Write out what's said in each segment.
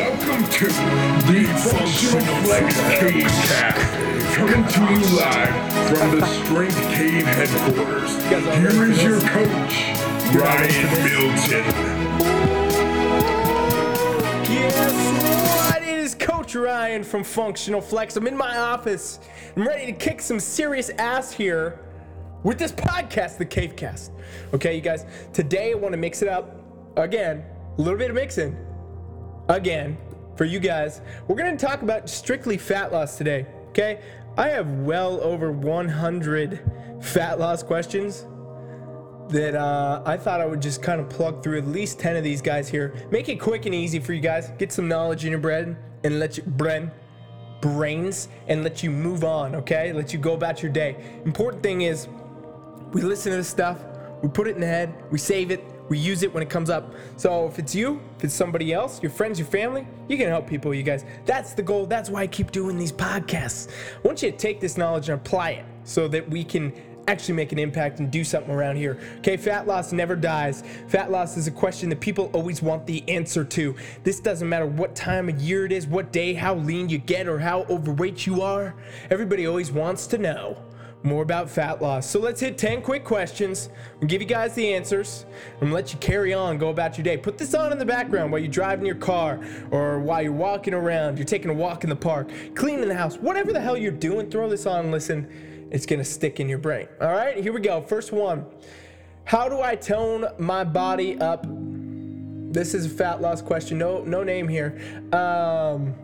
Welcome to the Functional Flex Cave Cast, coming to you live from the Strength Cave headquarters. Here is your coach, Ryan Milton. Guess what? It is Coach Ryan from Functional Flex. I'm in my office. I'm ready to kick some serious ass here with this podcast, the Cavecast. Okay, you guys, today I want to mix it up again, a little bit of mixing again for you guys. We're going to talk about strictly fat loss today. Okay, I have well over 100 fat loss questions that uh, I thought I would just kind of plug through at least 10 of these guys here. Make it quick and easy for you guys. Get some knowledge in your bread and let you brain brains and let you move on, okay? Let you go about your day. Important thing is we listen to this stuff, we put it in the head, we save it, we use it when it comes up. So if it's you, if it's somebody else, your friends, your family, you can help people, you guys. That's the goal. That's why I keep doing these podcasts. I want you to take this knowledge and apply it so that we can actually make an impact and do something around here. Okay, fat loss never dies. Fat loss is a question that people always want the answer to. This doesn't matter what time of year it is, what day, how lean you get, or how overweight you are. Everybody always wants to know more about fat loss. So let's hit 10 quick questions. I'll give you guys the answers. Gonna let you carry on, go about your day. Put this on in the background while you're driving your car or while you're walking around, you're taking a walk in the park, cleaning the house, whatever the hell you're doing, throw this on and listen. It's gonna stick in your brain. All right, here we go. First one How do I tone my body up? This is a fat loss question. No, no name here. Um,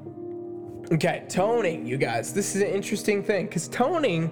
okay, toning, you guys. This is an interesting thing because toning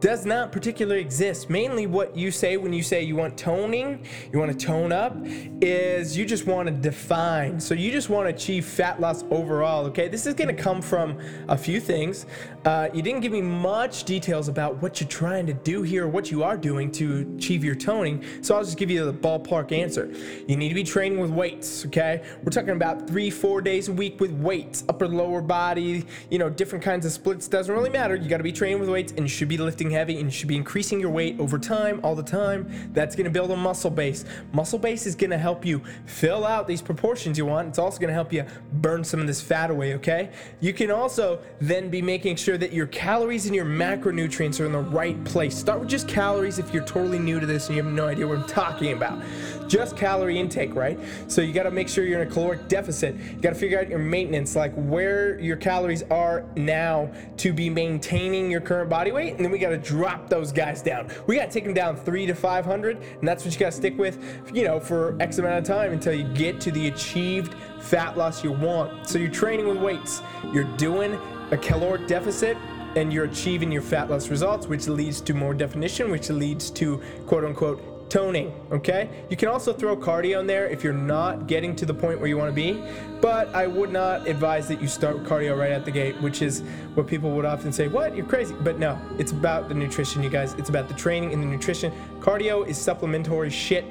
does not particularly exist. Mainly, what you say when you say you want toning, you want to tone up, is you just want to define. So, you just want to achieve fat loss overall, okay? This is going to come from a few things. Uh, you didn't give me much details about what you're trying to do here, what you are doing to achieve your toning. So, I'll just give you the ballpark answer. You need to be training with weights, okay? We're talking about three, four days a week with weights, upper, lower body, you know, different kinds of splits. Doesn't really matter. You got to be training with weights and you should be lifting heavy and you should be increasing your weight over time, all the time. That's gonna build a muscle base. Muscle base is gonna help you fill out these proportions you want. It's also gonna help you burn some of this fat away, okay? You can also then be making sure that your calories and your macronutrients are in the right place. Start with just calories if you're totally new to this and you have no idea what I'm talking about. Just calorie intake, right? So you gotta make sure you're in a caloric deficit. You gotta figure out your maintenance, like where your calories are now to be maintaining your current body weight, and then we gotta drop those guys down. We gotta take them down three to 500, and that's what you gotta stick with, you know, for X amount of time until you get to the achieved fat loss you want. So you're training with weights, you're doing a caloric deficit, and you're achieving your fat loss results, which leads to more definition, which leads to quote unquote toning, okay? You can also throw cardio in there if you're not getting to the point where you want to be, but I would not advise that you start cardio right at the gate, which is what people would often say, What? You're crazy. But no, it's about the nutrition, you guys. It's about the training and the nutrition. Cardio is supplementary shit,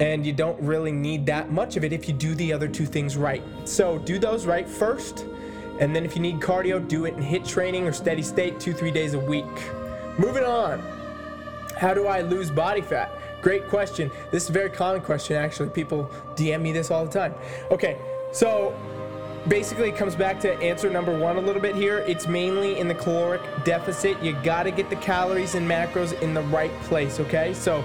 and you don't really need that much of it if you do the other two things right. So do those right first, and then if you need cardio, do it in HIIT training or steady state two, three days a week. Moving on. How do I lose body fat? Great question. This is a very common question, actually. People DM me this all the time. Okay, so basically it comes back to answer number one a little bit here. It's mainly in the caloric deficit. You got to get the calories and macros in the right place, okay? So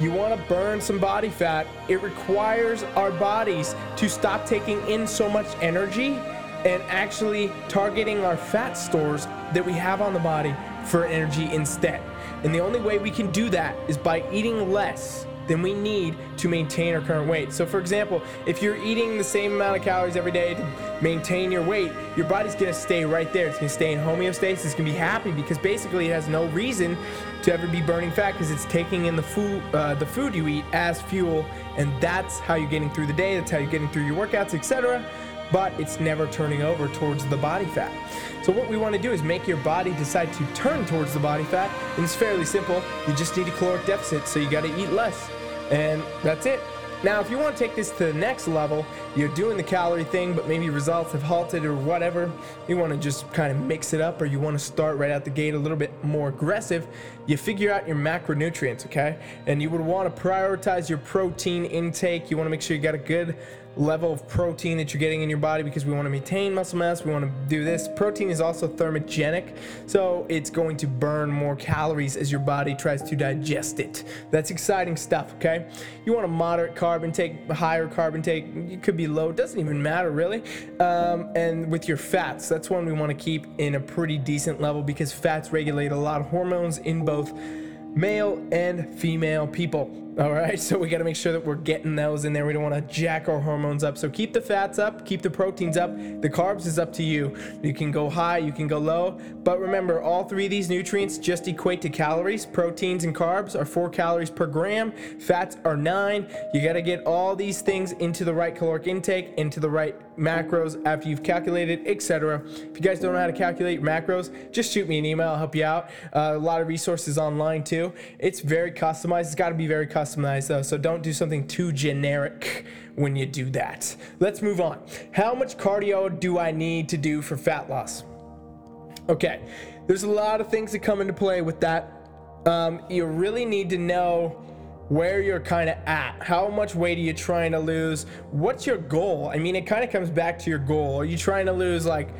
you want to burn some body fat. It requires our bodies to stop taking in so much energy and actually targeting our fat stores that we have on the body for energy instead. And the only way we can do that is by eating less than we need to maintain our current weight. So, for example, if you're eating the same amount of calories every day to maintain your weight, your body's gonna stay right there. It's gonna stay in homeostasis. It's gonna be happy because basically it has no reason to ever be burning fat because it's taking in the food, uh, the food you eat as fuel, and that's how you're getting through the day. That's how you're getting through your workouts, etc but it's never turning over towards the body fat. So what we want to do is make your body decide to turn towards the body fat, and it's fairly simple. You just need a caloric deficit, so you got to eat less, and that's it. Now, if you want to take this to the next level, you're doing the calorie thing, but maybe results have halted or whatever. You want to just kind of mix it up, or you want to start right out the gate a little bit more aggressive. You figure out your macronutrients, okay? And you would want to prioritize your protein intake. You want to make sure you got a good level of protein that you're getting in your body because we want to maintain muscle mass. We want to do this. Protein is also thermogenic, so it's going to burn more calories as your body tries to digest it. That's exciting stuff, okay? You want a moderate carb intake, higher carb intake. It could be low, it doesn't even matter really. Um, and with your fats, that's one we want to keep in a pretty decent level because fats regulate a lot of hormones in both male and female people. All right, so we got to make sure that we're getting those in there. We don't want to jack our hormones up. So keep the fats up, keep the proteins up. The carbs is up to you. You can go high, you can go low. But remember, all three of these nutrients just equate to calories. Proteins and carbs are four calories per gram, fats are nine. You got to get all these things into the right caloric intake, into the right macros after you've calculated, etc. If you guys don't know how to calculate macros, just shoot me an email. I'll help you out. Uh, a lot of resources online too. It's very customized. It's got to be very customized so don't do something too generic when you do that. Let's move on. How much cardio do I need to do for fat loss? Okay, there's a lot of things that come into play with that. Um, you really need to know where you're kind of at. How much weight are you trying to lose? What's your goal? I mean, it kind of comes back to your goal. Are you trying to lose like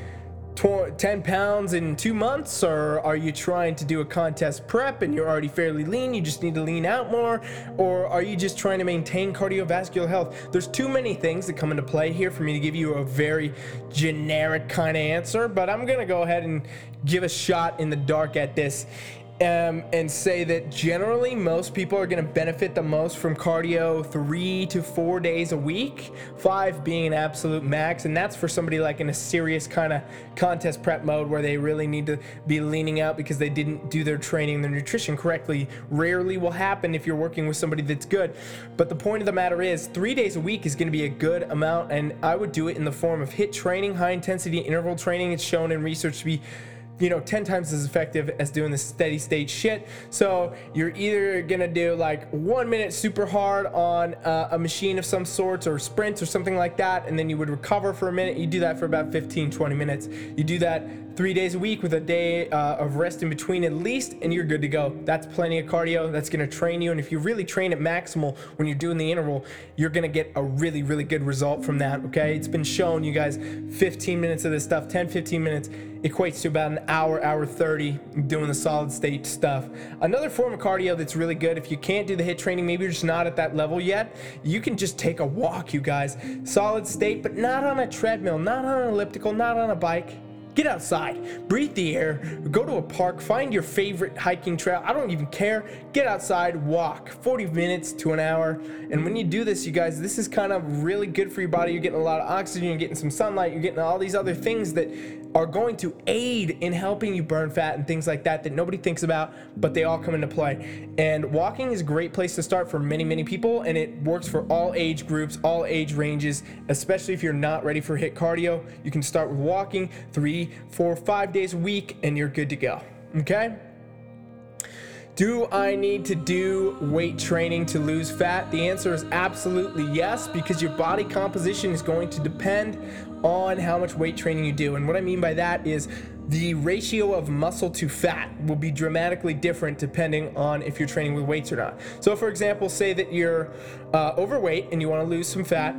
10 pounds in two months, or are you trying to do a contest prep and you're already fairly lean? You just need to lean out more, or are you just trying to maintain cardiovascular health? There's too many things that come into play here for me to give you a very generic kind of answer, but I'm gonna go ahead and give a shot in the dark at this um, and say that generally most people are going to benefit the most from cardio three to four days a week, five being an absolute max. And that's for somebody like in a serious kind of contest prep mode where they really need to be leaning out because they didn't do their training, their nutrition correctly. Rarely will happen if you're working with somebody that's good. But the point of the matter is, three days a week is going to be a good amount. And I would do it in the form of HIIT training, high intensity interval training. It's shown in research to be you know 10 times as effective as doing the steady state shit so you're either gonna do like one minute super hard on uh, a machine of some sorts or sprints or something like that and then you would recover for a minute you do that for about 15 20 minutes you do that three days a week with a day uh, of rest in between at least, and you're good to go. That's plenty of cardio. That's going to train you. And if you really train at maximal when you're doing the interval, you're going to get a really, really good result from that. Okay. It's been shown, you guys, 15 minutes of this stuff, 10, 15 minutes equates to about an hour, hour 30 doing the solid state stuff. Another form of cardio that's really good, if you can't do the HIIT training, maybe you're just not at that level yet, you can just take a walk, you guys. Solid state, but not on a treadmill, not on an elliptical, not on a bike Get outside, breathe the air, go to a park, find your favorite hiking trail. I don't even care. Get outside, walk 40 minutes to an hour. And when you do this, you guys, this is kind of really good for your body. You're getting a lot of oxygen, you're getting some sunlight, you're getting all these other things that are going to aid in helping you burn fat and things like that that nobody thinks about, but they all come into play. And walking is a great place to start for many, many people, and it works for all age groups, all age ranges, especially if you're not ready for HIIT cardio. You can start with walking three, four, five days a week, and you're good to go. Okay? Do I need to do weight training to lose fat? The answer is absolutely yes, because your body composition is going to depend on how much weight training you do. And what I mean by that is the ratio of muscle to fat will be dramatically different depending on if you're training with weights or not. So, for example, say that you're uh, overweight and you want to lose some fat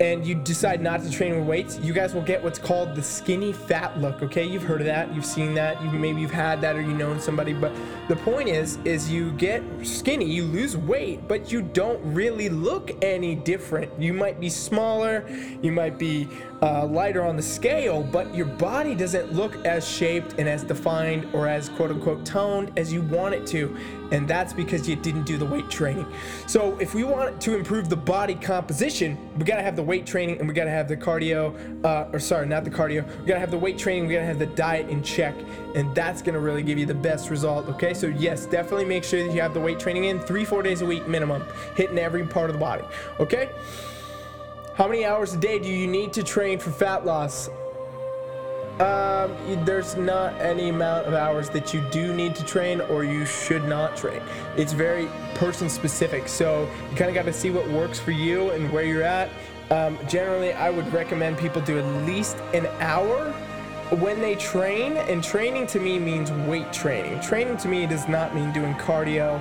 and you decide not to train with weights, you guys will get what's called the skinny fat look. Okay, you've heard of that, you've seen that, you maybe you've had that or you know somebody. But the point is, is you get skinny, you lose weight, but you don't really look any different. You might be smaller, you might be uh, lighter on the scale, but your body doesn't look as shaped and as defined or as quote unquote toned as you want it to. And that's because you didn't do the weight training. So, if we want to improve the body composition, we gotta have the weight training and we gotta have the cardio, uh, or sorry, not the cardio, we gotta have the weight training, we gotta have the diet in check, and that's gonna really give you the best result. Okay, so yes, definitely make sure that you have the weight training in three, four days a week minimum, hitting every part of the body. Okay? How many hours a day do you need to train for fat loss? Um, there's not any amount of hours that you do need to train or you should not train. It's very person specific. So you kind of got to see what works for you and where you're at. Um, generally, I would recommend people do at least an hour when they train. And training to me means weight training. Training to me does not mean doing cardio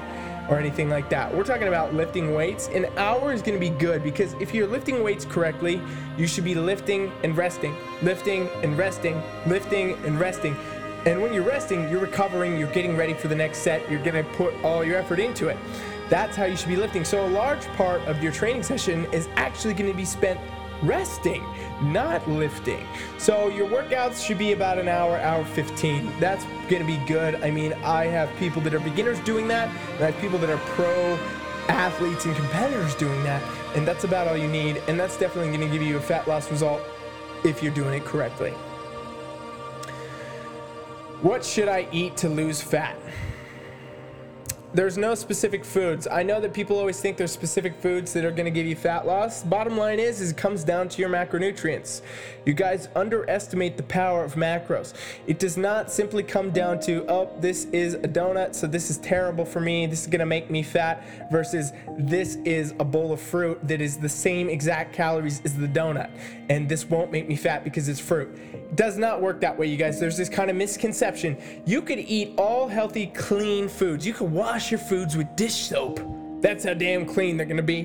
or anything like that. We're talking about lifting weights. An hour is going to be good because if you're lifting weights correctly, you should be lifting and resting, lifting and resting, lifting and resting. And when you're resting, you're recovering, you're getting ready for the next set, you're going to put all your effort into it. That's how you should be lifting. So, a large part of your training session is actually going to be spent resting, not lifting. So your workouts should be about an hour, hour 15. That's to be good. I mean, I have people that are beginners doing that, and I have people that are pro athletes and competitors doing that, and that's about all you need. And that's definitely to give you a fat loss result if you're doing it correctly. What should I eat to lose fat? There's no specific foods. I know that people always think there's specific foods that are going to give you fat loss. Bottom line is, is it comes down to your macronutrients. You guys underestimate the power of macros. It does not simply come down to, oh, this is a donut, so this is terrible for me. This is going to make me fat versus this is a bowl of fruit that is the same exact calories as the donut. And this won't make me fat because it's fruit. It does not work that way, you guys. There's this kind of misconception. You could eat all healthy, clean foods. You could wash wash your foods with dish soap. That's how damn clean they're gonna be.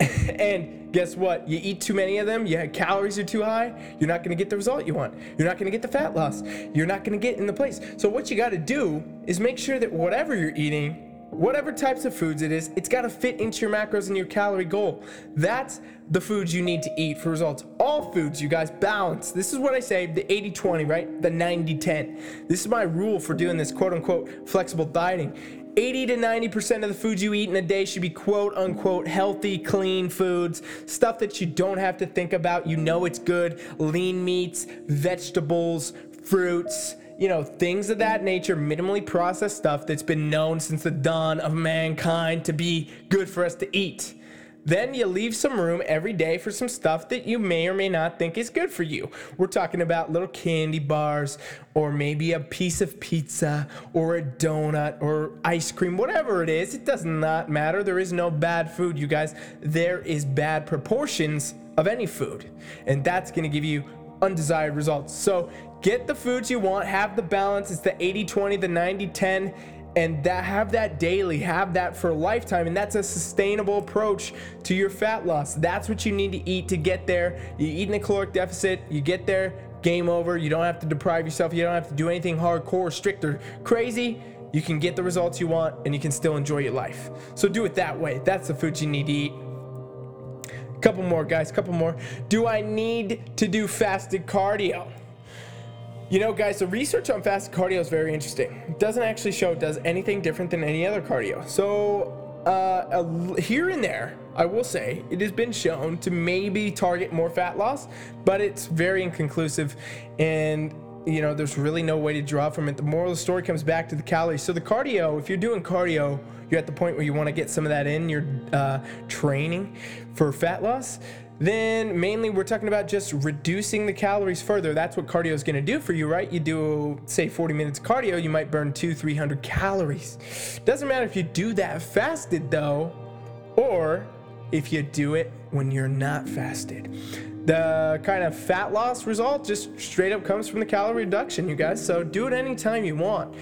and guess what? You eat too many of them, your calories are too high, you're not gonna get the result you want. You're not gonna get the fat loss. You're not gonna get in the place. So, what you gotta do is make sure that whatever you're eating whatever types of foods it is, it's got to fit into your macros and your calorie goal. That's the foods you need to eat for results. All foods, you guys, balance. This is what I say the 80 20, right? The 90 10. This is my rule for doing this quote unquote flexible dieting. 80 to 90% of the foods you eat in a day should be quote unquote healthy, clean foods, stuff that you don't have to think about. You know it's good. Lean meats, vegetables, fruits, you know, things of that nature, minimally processed stuff that's been known since the dawn of mankind to be good for us to eat. Then you leave some room every day for some stuff that you may or may not think is good for you. We're talking about little candy bars, or maybe a piece of pizza, or a donut, or ice cream, whatever it is. It does not matter. There is no bad food, you guys. There is bad proportions of any food, and that's gonna give you undesired results. So get the foods you want, have the balance. It's the 80 20, the 90 10 and that have that daily have that for a lifetime and that's a sustainable approach to your fat loss. That's what you need to eat to get there. You eat in a caloric deficit you get there game over. You don't have to deprive yourself. You don't have to do anything hardcore strict or crazy. You can get the results you want and you can still enjoy your life. So do it that way. That's the food you need to eat. Couple more guys couple more. Do i need to do fasted cardio you know, guys, the research on fasted cardio is very interesting. It doesn't actually show it does anything different than any other cardio. So, uh, here and there, I will say, it has been shown to maybe target more fat loss, but it's very inconclusive. And, you know, there's really no way to draw from it. The moral of the story comes back to the calories. So, the cardio, if you're doing cardio, you're at the point where you want to get some of that in your uh, training for fat loss then mainly we're talking about just reducing the calories further. That's what cardio is going to do for you, right? You do say 40 minutes cardio, you might burn two, 300 calories. Doesn't matter if you do that fasted though, or if you do it when you're not fasted. The kind of fat loss result just straight up comes from the calorie reduction, you guys. So do it anytime you want.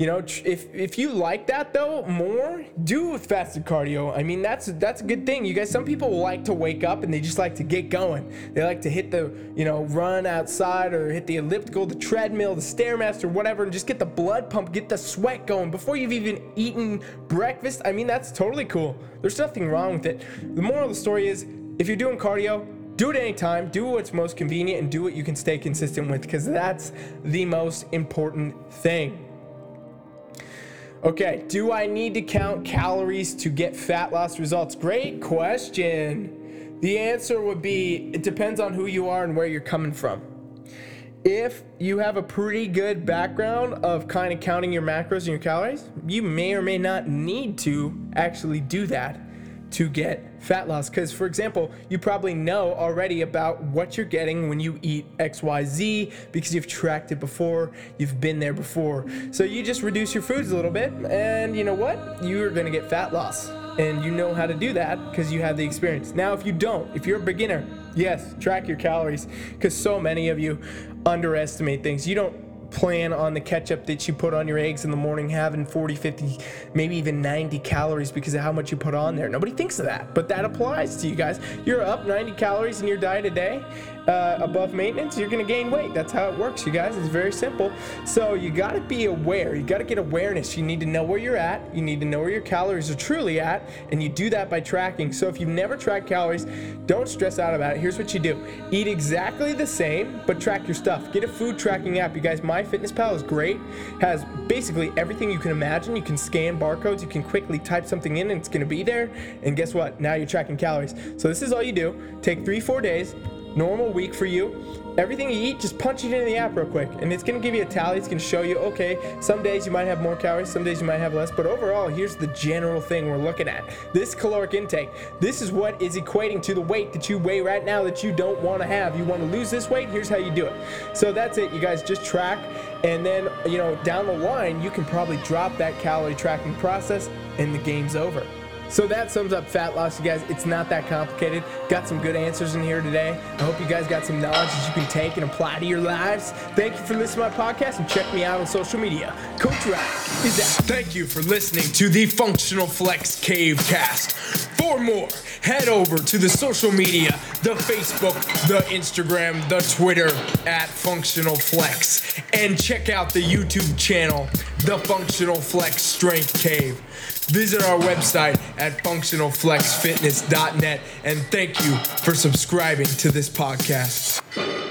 You know, if if you like that though more, do with fasted cardio. I mean, that's that's a good thing. You guys, some people like to wake up and they just like to get going. They like to hit the you know run outside or hit the elliptical, the treadmill, the stairmaster, whatever, and just get the blood pump, get the sweat going before you've even eaten breakfast. I mean, that's totally cool. There's nothing wrong with it. The moral of the story is, if you're doing cardio, do it anytime, do what's most convenient, and do what you can stay consistent with because that's the most important thing. Okay, do I need to count calories to get fat loss results? Great question. The answer would be it depends on who you are and where you're coming from. If you have a pretty good background of kind of counting your macros and your calories, you may or may not need to actually do that to get fat loss. Because, for example, you probably know already about what you're getting when you eat XYZ because you've tracked it before, you've been there before. So you just reduce your foods a little bit, and you know what? You're gonna get fat loss. And you know how to do that because you have the experience. Now, if you don't, if you're a beginner, yes, track your calories because so many of you underestimate things. You don't plan on the ketchup that you put on your eggs in the morning having 40, 50, maybe even 90 calories because of how much you put on there. Nobody thinks of that, but that applies to you guys. You're up 90 calories in your diet a day uh, above maintenance, you're gonna gain weight. That's how it works, you guys. It's very simple. So you gotta be aware. You gotta get awareness. You need to know where you're at. You need to know where your calories are truly at, and you do that by tracking. So if you've never tracked calories, don't stress out about it. Here's what you do: eat exactly the same, but track your stuff. Get a food tracking app. You guys, MyFitnessPal is great. Has basically everything you can imagine. You can scan barcodes. You can quickly type something in, and it's gonna be there. And guess what? Now you're tracking calories. So this is all you do. Take three, four days normal week for you. Everything you eat, just punch it into the app real quick, and it's gonna give you a tally. It's gonna show you, okay, some days you might have more calories, some days you might have less, but overall, here's the general thing we're looking at. This caloric intake, this is what is equating to the weight that you weigh right now that you don't wanna have. You wanna lose this weight, here's how you do it. So that's it, you guys, just track, and then, you know, down the line, you can probably drop that calorie tracking process, and the game's over. So that sums up fat loss, you guys. It's not that complicated. Got some good answers in here today. I hope you guys got some knowledge that you can take and apply to your lives. Thank you for listening to my podcast and check me out on social media. Coach Ryan is out. Thank you for listening to the Functional Flex Cave Cast. For more, head over to the social media, the Facebook, the Instagram, the Twitter at Functional Flex, and check out the YouTube channel, The Functional Flex Strength Cave. Visit our website at functionalflexfitness.net and thank you for subscribing to this podcast.